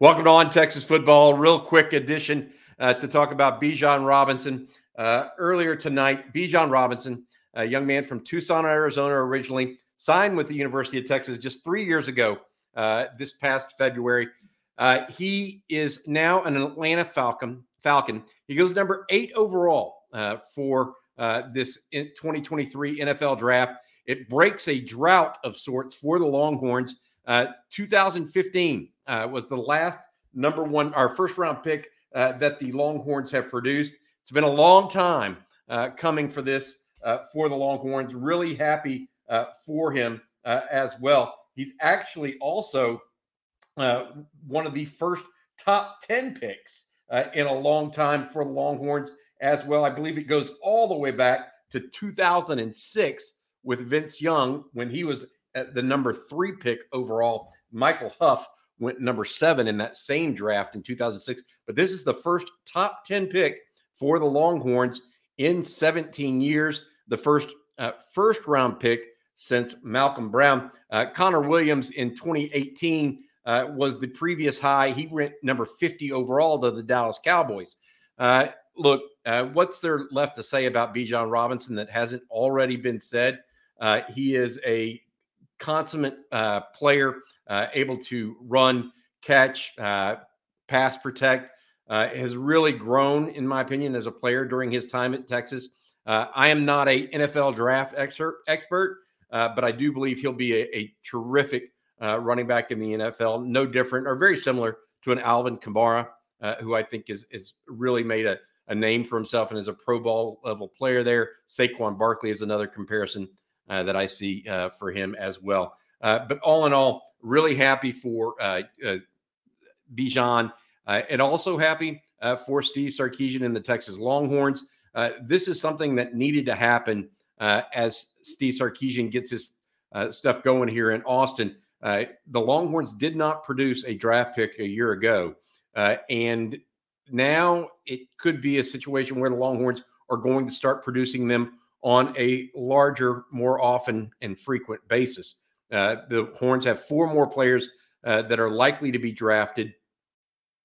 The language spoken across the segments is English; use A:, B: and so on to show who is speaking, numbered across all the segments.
A: Welcome to On Texas Football. Real quick addition uh, to talk about Bijan Robinson. Uh, earlier tonight, Bijan Robinson, a young man from Tucson, Arizona, originally signed with the University of Texas just three years ago, uh, this past February. Uh, he is now an Atlanta Falcon. Falcon. He goes number eight overall uh, for uh, this 2023 NFL draft. It breaks a drought of sorts for the Longhorns. 2015 uh, was the last number one, our first round pick uh, that the Longhorns have produced. It's been a long time uh, coming for this uh, for the Longhorns. Really happy uh, for him uh, as well. He's actually also one of the first top 10 picks in a long time for the Longhorns as well. I believe it goes all the way back to 2006 with Vince Young when he was at the number three pick overall. Michael Huff went number seven in that same draft in 2006. But this is the first top 10 pick for the Longhorns in 17 years, the first uh, first round pick since Malcom Brown. Uh, Connor Williams in 2018 uh, was the previous high. He went number 50 overall to the Dallas Cowboys. Uh, look, uh, what's there left to say about Bijan Robinson that hasn't already been said? Uh, he is a consummate player uh, able to run, catch, uh, pass, protect. Uh, has really grown, in my opinion, as a player during his time at Texas. Uh, I am not a NFL draft expert, uh, but I do believe he'll be a, a terrific uh, running back in the NFL. No different or very similar to an Alvin Kamara, who I think is is really made a, a name for himself and is a Pro Bowl level player there. Saquon Barkley is another comparison that I see for him as well. Uh, but all in all, really happy for uh, uh, Bijan uh, and also happy uh, for Steve Sarkisian and the Texas Longhorns. Uh, this is something that needed to happen uh, as Steve Sarkisian gets his stuff going here in Austin. the Longhorns did not produce a draft pick a year ago. and now it could be a situation where the Longhorns are going to start producing them on a larger, more often and frequent basis. Uh, the Horns have four more players uh, that are likely to be drafted.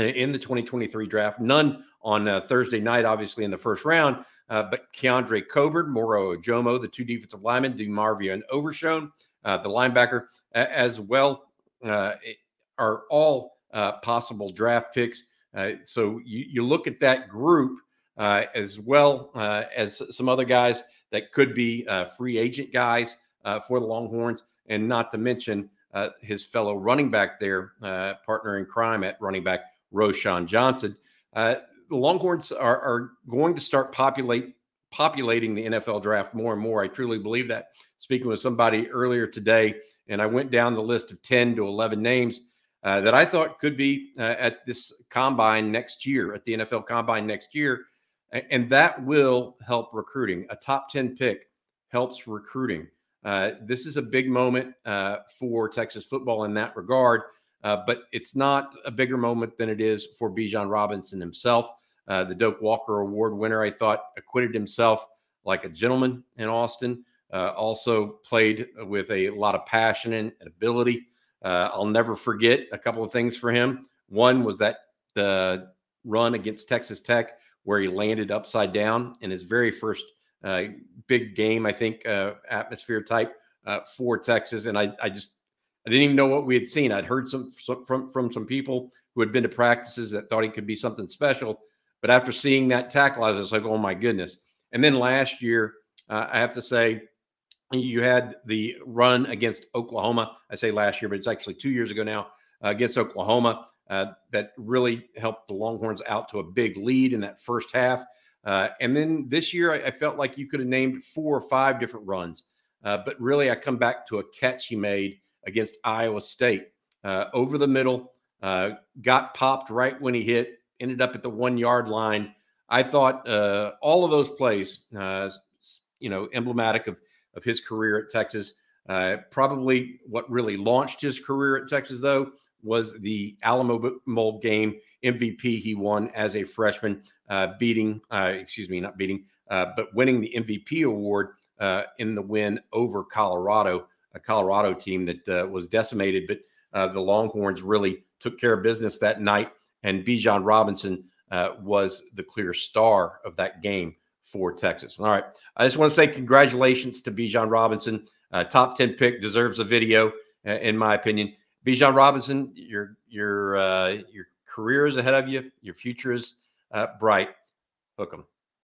A: Uh, in the 2023 draft. None on uh, Thursday night, obviously in the first round, uh, but Keondre Coburn, Moro Ojomo, the two defensive linemen, DeMarvion Overshown, uh, the linebacker, as well, uh, are all uh, possible draft picks. so you, you look at that group as well as some other guys that could be free agent guys for the Longhorns, and not to mention his fellow running back there, partner in crime at running back, Roschon Johnson. Uh, the Longhorns are, are going to start populate populating the NFL draft more and more. I truly believe that. Speaking with somebody earlier today, and I went down the list of 10 to 11 names uh, that I thought could be uh, at this combine next year, at the NFL combine next year. And that will help recruiting. A top 10 pick helps recruiting. Uh, this is a big moment uh, for Texas football in that regard. Uh, but it's not a bigger moment than it is for Bijan Robinson himself. Uh, the Doak Walker Award winner, I thought, acquitted himself like a gentleman in Austin. Uh, also played with a lot of passion and ability. Uh, I'll never forget a couple of things for him. One was that the run against Texas Tech, where he landed upside down in his very first uh, big game, I think, uh, atmosphere type for Texas. And I, I just I didn't even know what we had seen. I'd heard some, some from from some people who had been to practices that thought he could be something special. But after seeing that tackle, I was like, oh my goodness. And then last year, uh, I have to say, you had the run against Oklahoma. I say last year, but it's actually two years ago now uh, against Oklahoma uh, that really helped the Longhorns out to a big lead in that first half. Uh, and then this year, I, I, felt like you could have named four or five different runs. Uh, but really, I come back to a catch he made against Iowa State uh, over the middle, uh, got popped right when he hit, ended up at the one yard line. I thought uh, all of those plays, uh, you know, emblematic of of his career at Texas. Uh, probably what really launched his career at Texas, though, was the Alamo Bowl game MVP he won as a freshman, uh, beating, excuse me, not beating, but winning the MVP award in the win over Colorado, a Colorado team that uh, was decimated. But the Longhorns really took care of business that night, and Bijan Robinson was the clear star of that game for Texas. All right. I just want to say congratulations to Bijan Robinson. Uh, top 10 pick deserves a video, uh, in my opinion. Bijan Robinson, your your uh, your career is ahead of you. Your future is uh, bright. Hook 'em.